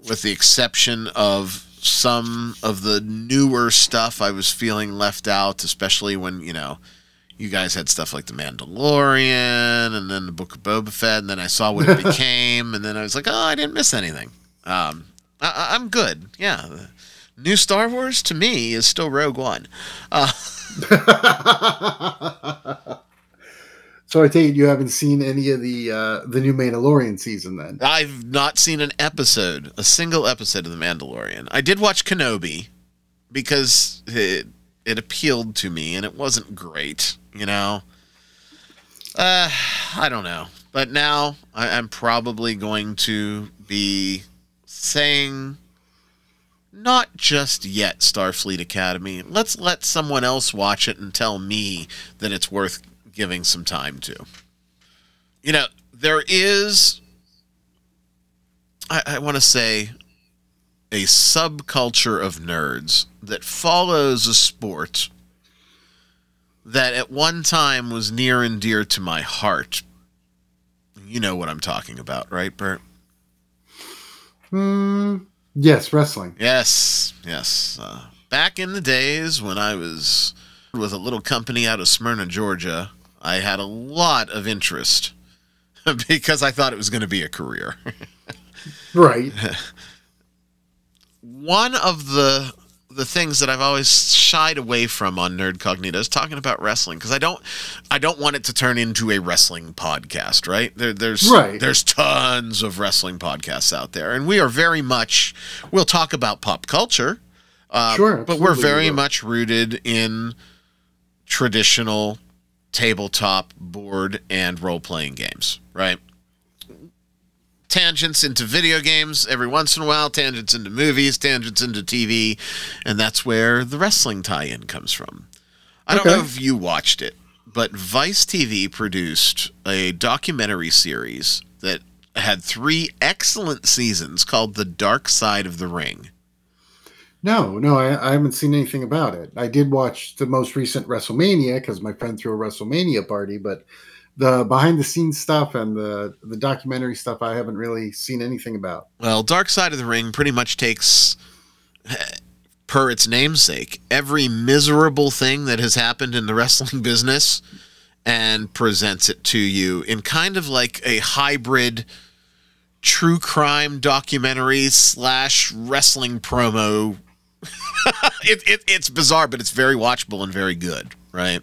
with the exception of some of the newer stuff, I was feeling left out, especially when you know you guys had stuff like the Mandalorian and then the Book of Boba Fett, and then I saw what it became, and then I was like, oh, I didn't miss anything. Um, I- I'm good. Yeah, the new Star Wars to me is still Rogue One. Uh, so I take it you haven't seen any of the uh, the new Mandalorian season then. I've not seen an episode, a single episode of the Mandalorian. I did watch Kenobi because it it appealed to me, and it wasn't great. You know, uh, I don't know, but now I, I'm probably going to be saying. Not just yet, Starfleet Academy. Let's let someone else watch it and tell me that it's worth giving some time to. You know, there is I, I want to say a subculture of nerds that follows a sport that at one time was near and dear to my heart. You know what I'm talking about, right, Bert? Hmm. Yes, wrestling. Yes, yes. Uh, back in the days when I was with a little company out of Smyrna, Georgia, I had a lot of interest because I thought it was going to be a career. Right. one of the the things that I've always shied away from on Nerdcognito is talking about wrestling because I don't I don't want it to turn into a wrestling podcast, right? There, there's Right. there's tons of wrestling podcasts out there, and we are very much we'll talk about pop culture, uh, Sure, but we're very much rooted in traditional tabletop board and role playing games, right? tangents into video games every once in a while, tangents into movies, tangents into TV, and that's where the wrestling tie-in comes from. I don't know if you watched it, but Vice TV produced a documentary series that had three excellent seasons called The Dark Side of the Ring. No, no, I, I haven't seen anything about it. I did watch the most recent WrestleMania because my friend threw a WrestleMania party, but the behind the scenes stuff and the the documentary stuff I haven't really seen anything about. Well, Dark Side of the Ring pretty much takes, eh, per its namesake, every miserable thing that has happened in the wrestling business and presents it to you in kind of like a hybrid true crime documentary slash wrestling promo. it, it, it's bizarre, but it's very watchable and very good, right?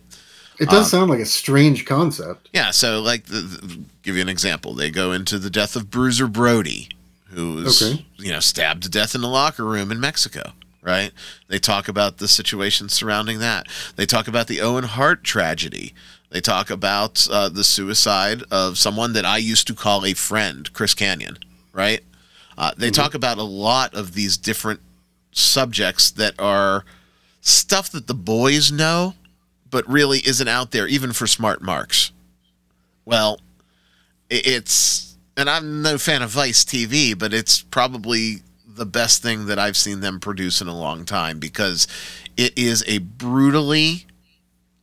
It Um, does sound like a strange concept. Yeah, so like, the, the, give you an example. They go into the death of Bruiser Brody, who was Okay. you know stabbed to death in the locker room in Mexico. Right? They talk about the situation surrounding that. They talk about the Owen Hart tragedy. They talk about uh, the suicide of someone that I used to call a friend, Chris Kanyon. Right? Uh, they talk about a lot of these different subjects that are stuff that the boys know, but really isn't out there, even for smart marks. Well, it's, and I'm no fan of Vice TV, but it's probably the best thing that I've seen them produce in a long time because it is a brutally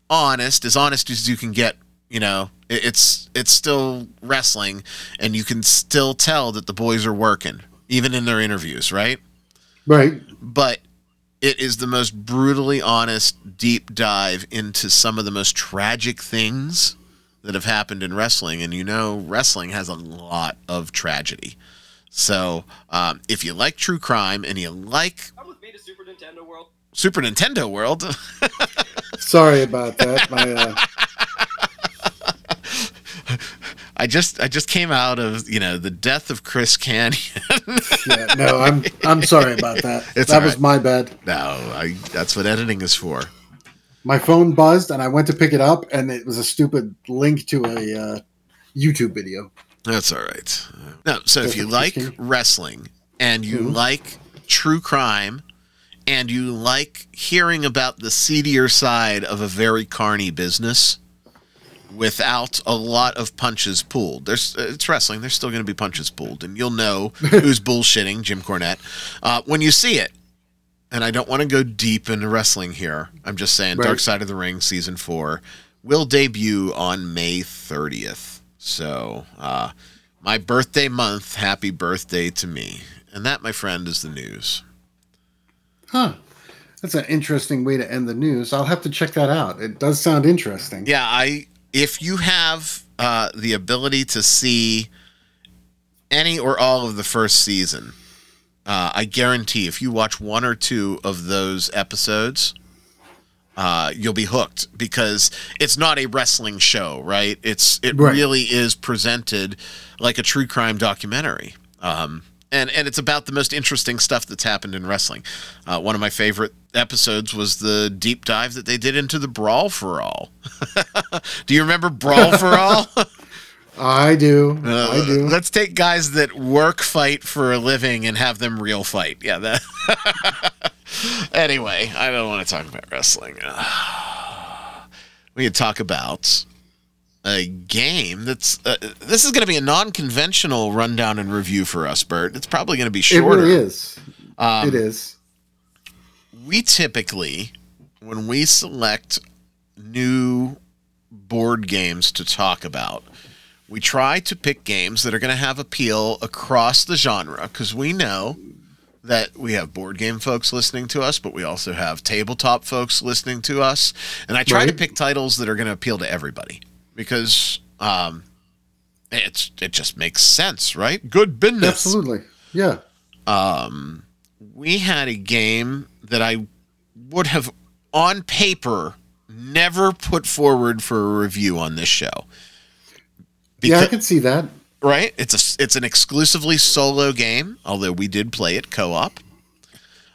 honest, as honest as you can get, you know, It's it's still wrestling, and you can still tell that the boys are working, even in their interviews, right? Right. But it is the most brutally honest deep dive into some of the most tragic things that have happened in wrestling, and you know, wrestling has a lot of tragedy. So, um, if you like true crime and you like Come with me to Super Nintendo World. Super Nintendo World, Sorry about that. My uh, I just I just came out of you know the death of Chris Kanyon. yeah, no, I'm I'm sorry about that. It's that all was my bad. no, I, that's what editing is for. My phone buzzed, and I went to pick it up, and it was a stupid link to a uh, YouTube video. That's all right. No, so if you like wrestling and you Mhm. like true crime and you like hearing about the seedier side of a very carny business without a lot of punches pulled. There's it's wrestling. There's still going to be punches pulled, and you'll know who's bullshitting Jim Cornette uh, when you see it. And I don't want to go deep into wrestling here. I'm just saying, Right. Dark Side of the Ring season four will debut on May 30th. So, uh, my birthday month, happy birthday to me. And that, my friend, is the news. Huh. That's an interesting way to end the news. I'll have to check that out. It does sound interesting. Yeah, I if you have uh, the ability to see any or all of the first season, uh, I guarantee if you watch one or two of those episodes, uh, you'll be hooked because it's not a wrestling show, right? It's it Right. really is presented like a true crime documentary. Um, and, and it's about the most interesting stuff that's happened in wrestling. Uh, one of my favorite episodes was the deep dive that they did into the Brawl for All. do you remember Brawl for All? I do. Uh, I do. Let's take guys that work fight for a living and have them real fight. Yeah, that. anyway, I don't want to talk about wrestling. we could talk about a game that's. Uh, this is going to be a non-conventional rundown and review for us, Bert. It's probably going to be shorter. It really is. Um, it is. we typically when we select new board games to talk about we try to pick games that are going to have appeal across the genre because we know that we have board game folks listening to us but we also have tabletop folks listening to us and i try to pick titles that are going to appeal to everybody because um it's it just makes sense right good business Absolutely. Yeah. um, we had a game that I would have on paper never put forward for a review on this show. yeah, I Because, can see that. right? It's a it's an exclusively solo game, although we did play it co-op.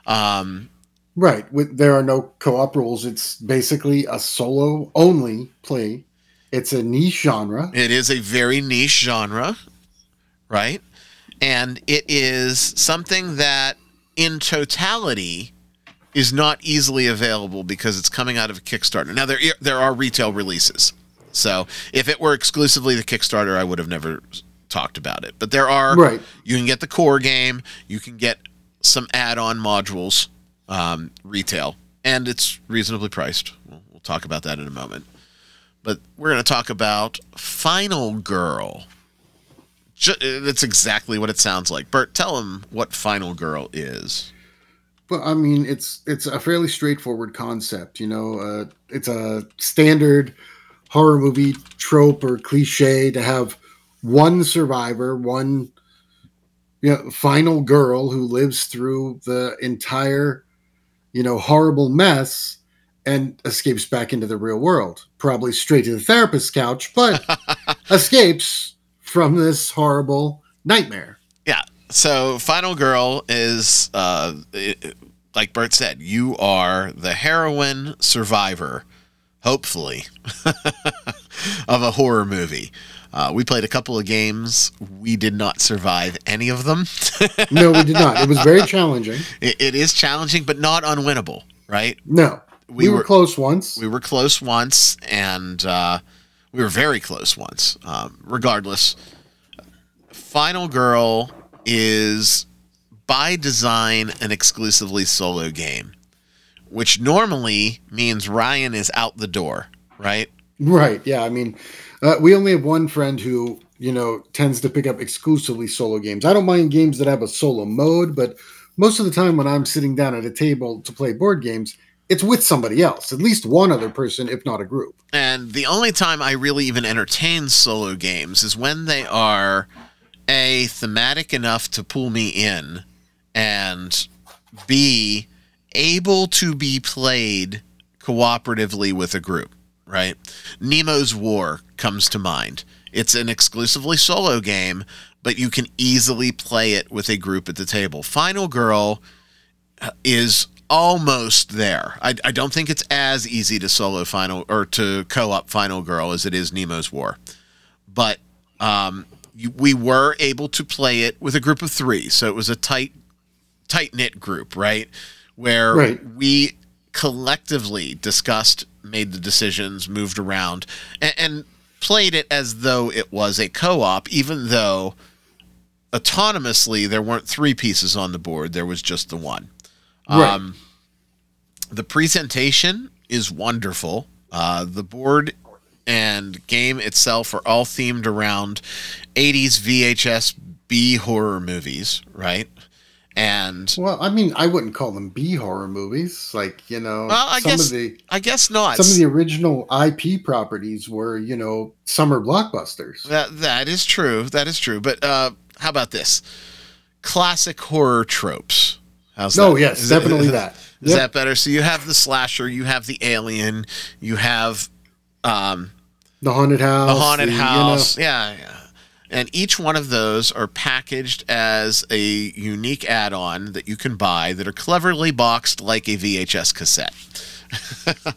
Um, Right. With there are no co-op rules. It's basically a solo only play. It's a niche genre. it is a very niche genre, right? And it is something that in totality is not easily available because it's coming out of a Kickstarter. Now there there are retail releases. So if it were exclusively the Kickstarter, I would have never talked about it. But there are Right. you can get the core game, you can get some add-on modules um, retail, and it's reasonably priced. We'll, we'll talk about that in a moment. But we're going to talk about Final Girl. That's exactly what it sounds like. Bert, tell him what Final Girl is. Well, I mean, it's it's a fairly straightforward concept. You know, uh, it's a standard horror movie trope or cliche to have one survivor, one you know, final girl who lives through the entire you know horrible mess and escapes back into the real world, probably straight to the therapist's couch, but escapes from this horrible nightmare. Yeah. So Final Girl is, uh, it- like Bert said, you are the heroine survivor, hopefully, of a horror movie. Uh, we played a couple of games. We did not survive any of them. No, we did not. It was very challenging. it, it is challenging, but not unwinnable, right? No, We we, were, were- close once. We were close once, and uh, we were very close once. Um, regardless, Final Girl is by design an exclusively solo game, which normally means Ryan is out the door, right? Right. Yeah. I mean, uh, we only have one friend who, you know, tends to pick up exclusively solo games. I don't mind games that have a solo mode, but most of the time when I'm sitting down at a table to play board games, it's with somebody else, at least one other person, if not a group. And the only time I really even entertain solo games is when they are a thematic enough to pull me in and b able to be played cooperatively with a group, right? Nemo's War comes to mind. It's an exclusively solo game, but you can easily play it with a group at the table. Final Girl is almost there. I, I don't think it's as easy to solo Final or to co-op Final Girl as it is Nemo's War, but um, you, we were able to play it with a group of three, so it was a tight tight knit group, right? Where Right. we collectively discussed, made the decisions, moved around, and, and played it as though it was a co op, even though autonomously there weren't three pieces on the board, there was just the one. Right. Um, the presentation is wonderful. Uh, the board and game itself are all themed around 80s VHS B horror movies, right? And Well, I mean, I wouldn't call them B horror movies. Like, you know, Well, I some guess of the I guess not. some of the original IP properties were, you know, summer blockbusters. That that is true. That is true. But uh, how about this? Classic horror tropes. How's No, that? yes, Is definitely that. Is Yep. that better? So you have the slasher, you have the alien, you have um, The haunted house. the haunted the, you know- house. yeah, yeah. And each one of those are packaged as a unique add-on that you can buy that are cleverly boxed like a VHS cassette.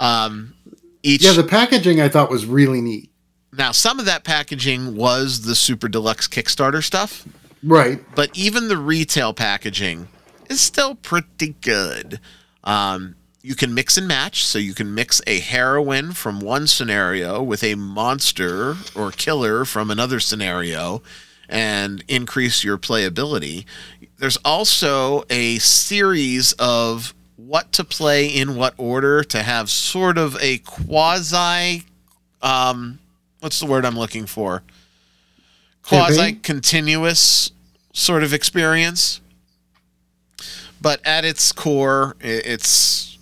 um, each yeah, the packaging I thought was really neat. now some of that packaging was the super deluxe Kickstarter stuff. Right. but even the retail packaging is still pretty good. Um, you can mix and match, so you can mix a heroine from one scenario with a monster or killer from another scenario and increase your playability. There's also a series of what to play in what order to have sort of a quasi um, what's the word I'm looking for? Quasi continuous sort of experience. But at its core, it's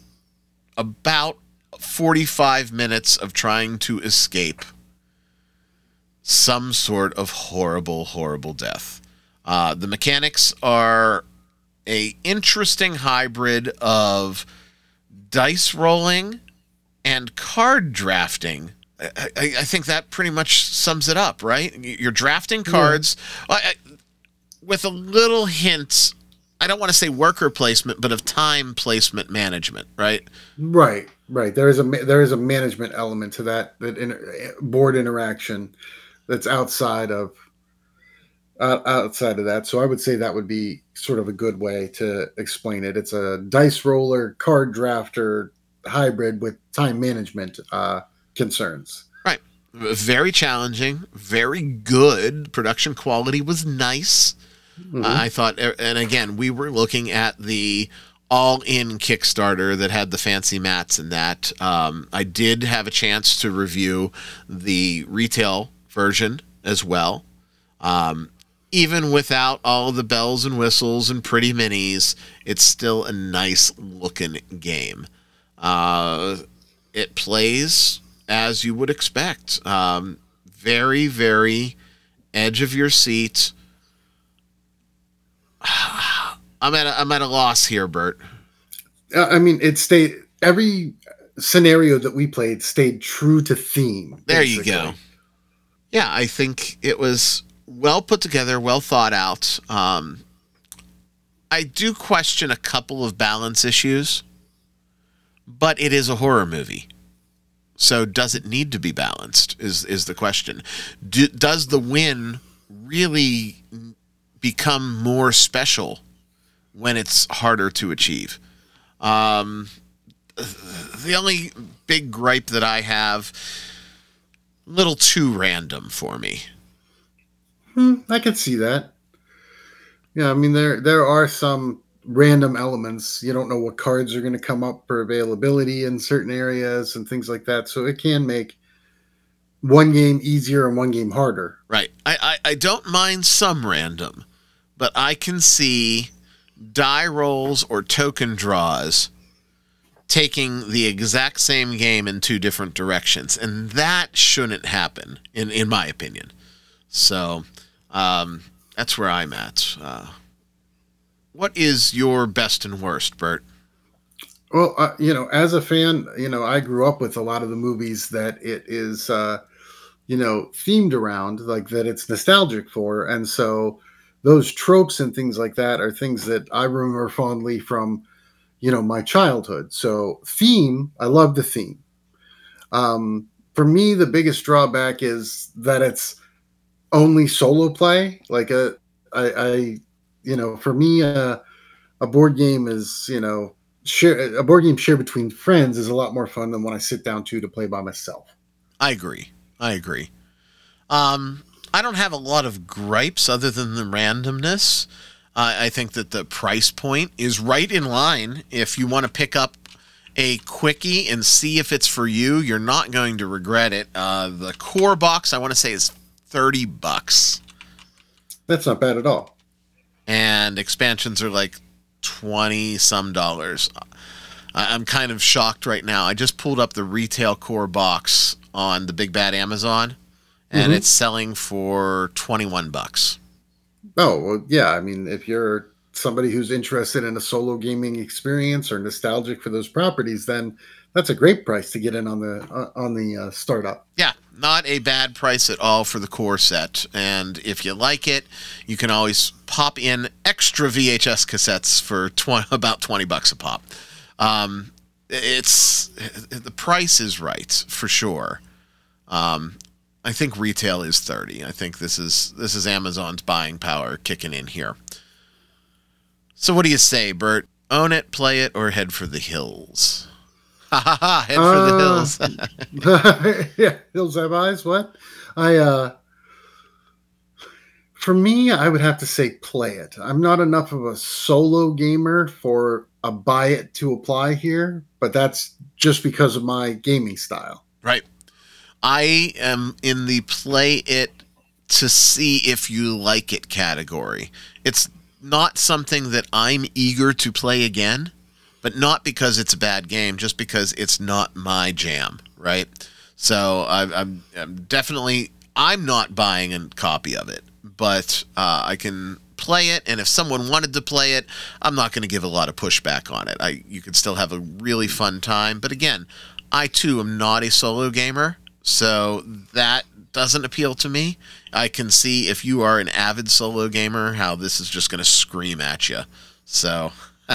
about 45 minutes of trying to escape some sort of horrible, horrible death. Uh, the mechanics are a interesting hybrid of dice rolling and card drafting. I, I, I think that pretty much sums it up, right? You're drafting cards I, with a little hint. I don't want to say worker placement, but of time placement management, right? Right. Right. There is a there is a management element to that that inter- board interaction that's outside of uh, outside of that. So I would say that would be sort of a good way to explain it. It's a dice roller, card drafter hybrid with time management uh, concerns. Right. Very challenging, very good. Production quality was nice. Mhm. I thought, er, and again, we were looking at the all-in Kickstarter that had the fancy mats and that. Um, I did have a chance to review the retail version as well. Um, even without all the bells and whistles and pretty minis, it's still a nice looking game. Uh, it plays as you would expect. Um, very, very edge of your seat. I'm at a, I'm at a loss here, Bert. Uh, I mean, it stayed every scenario that we played stayed true to theme. There you go. Yeah, I think it was well put together, well thought out. Um, I do question a couple of balance issues, but it is a horror movie. So does it need to be balanced? Is is the question? Do, does the win really become more special when it's harder to achieve? Um, the only big gripe that I have, a little too random for me. Hmm, I could see that. Yeah, I mean there there are some random elements. You don't know what cards are going to come up for availability in certain areas and things like that. So it can make one game easier and one game harder. Right. I, I, I don't mind some random, but I can see die rolls or token draws taking the exact same game in two different directions. And that shouldn't happen, in, in my opinion. So um, that's where I'm at. Uh, what is your best and worst, Bert? Well, uh, you know, as a fan, you know, I grew up with a lot of the movies that it is, uh, you know, themed around, like that it's nostalgic for. And so those tropes and things like that are things that I remember fondly from, you know, my childhood. So theme, I love the theme. Um, for me, the biggest drawback is that it's only solo play. Like a, I, I you know, for me, uh, a board game is, you know, share a board game shared between friends is a lot more fun than when I sit down to to play by myself. I agree. I agree. Um, I don't have a lot of gripes other than the randomness. Uh, I think that the price point is right in line. If you want to pick up a quickie and see if it's for you, you're not going to regret it. Uh, the core box, I want to say, is 30 bucks. That's not bad at all. And expansions are like 20 some dollars. I'm kind of shocked right now. I just pulled up the retail core box on the Big Bad Amazon and mm-hmm. it's selling for 21 bucks. Oh, well, yeah. I mean, if you're somebody who's interested in a solo gaming experience or nostalgic for those properties, then that's a great price to get in on the uh, on the uh, startup. Yeah, not a bad price at all for the core set. And if you like it, you can always pop in extra VHS cassettes for tw- about twenty bucks a pop. Um, it's the price is right for sure. Um, I think retail is thirty. I think this is this is Amazon's buying power kicking in here. So what do you say, Bert? Own it, play it, or head for the hills? Ha ha ha! Head for the hills. yeah, hills have eyes. What? I uh, for me, I would have to say play it. I'm not enough of a solo gamer for a buy it to apply here, but that's just because of my gaming style. Right. I am in the play it to see if you like it category. It's not something that I'm eager to play again, but not because it's a bad game, just because it's not my jam, right? So I, I'm, I'm definitely I'm not buying a copy of it, but uh, I can play it, and if someone wanted to play it, I'm not going to give a lot of pushback on it. I you can still have a really fun time, but again, I too am not a solo gamer, so that doesn't appeal to me. I can see if you are an avid solo gamer how this is just going to scream at you. So,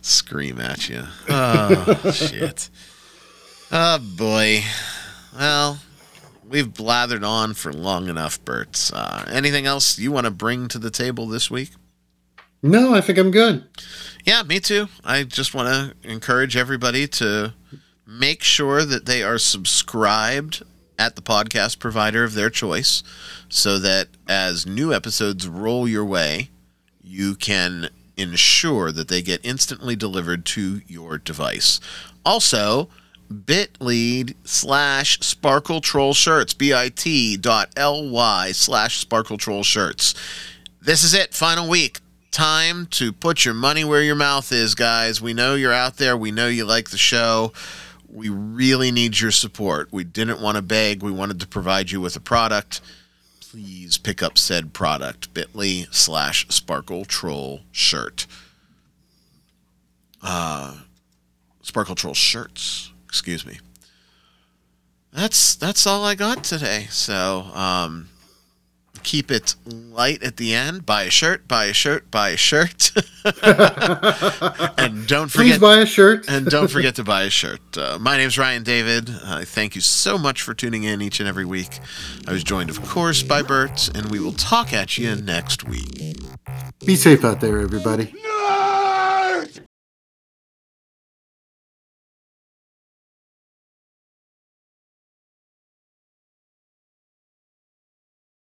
scream at you. Oh, shit. Oh, boy. Well, we've blathered on for long enough, Bert. Uh, anything else you want to bring to the table this week? No, I think I'm good. Yeah, me too. I just want to encourage everybody to make sure that they are subscribed at the podcast provider of their choice so that as new episodes roll your way, you can ensure that they get instantly delivered to your device. Also, bit.ly slash sparkle troll shirts, bit.ly slash sparkle troll shirts. This is it, final week. Time to put your money where your mouth is, guys. We know you're out there. We know you like the show we really need your support. We didn't want to beg, we wanted to provide you with a product. Please pick up said product. bit.ly slash sparkle troll shirt. Uh, sparkle troll shirts. Excuse me. That's that's all I got today. So um, keep it light at the end. Buy a shirt, buy a shirt, buy a shirt. and don't forget Please buy a shirt. and don't forget to buy a shirt. Uh, my name's Ryan David. I uh, thank you so much for tuning in each and every week. I was joined, of course, by Bert, and we will talk at you next week. Be safe out there, everybody.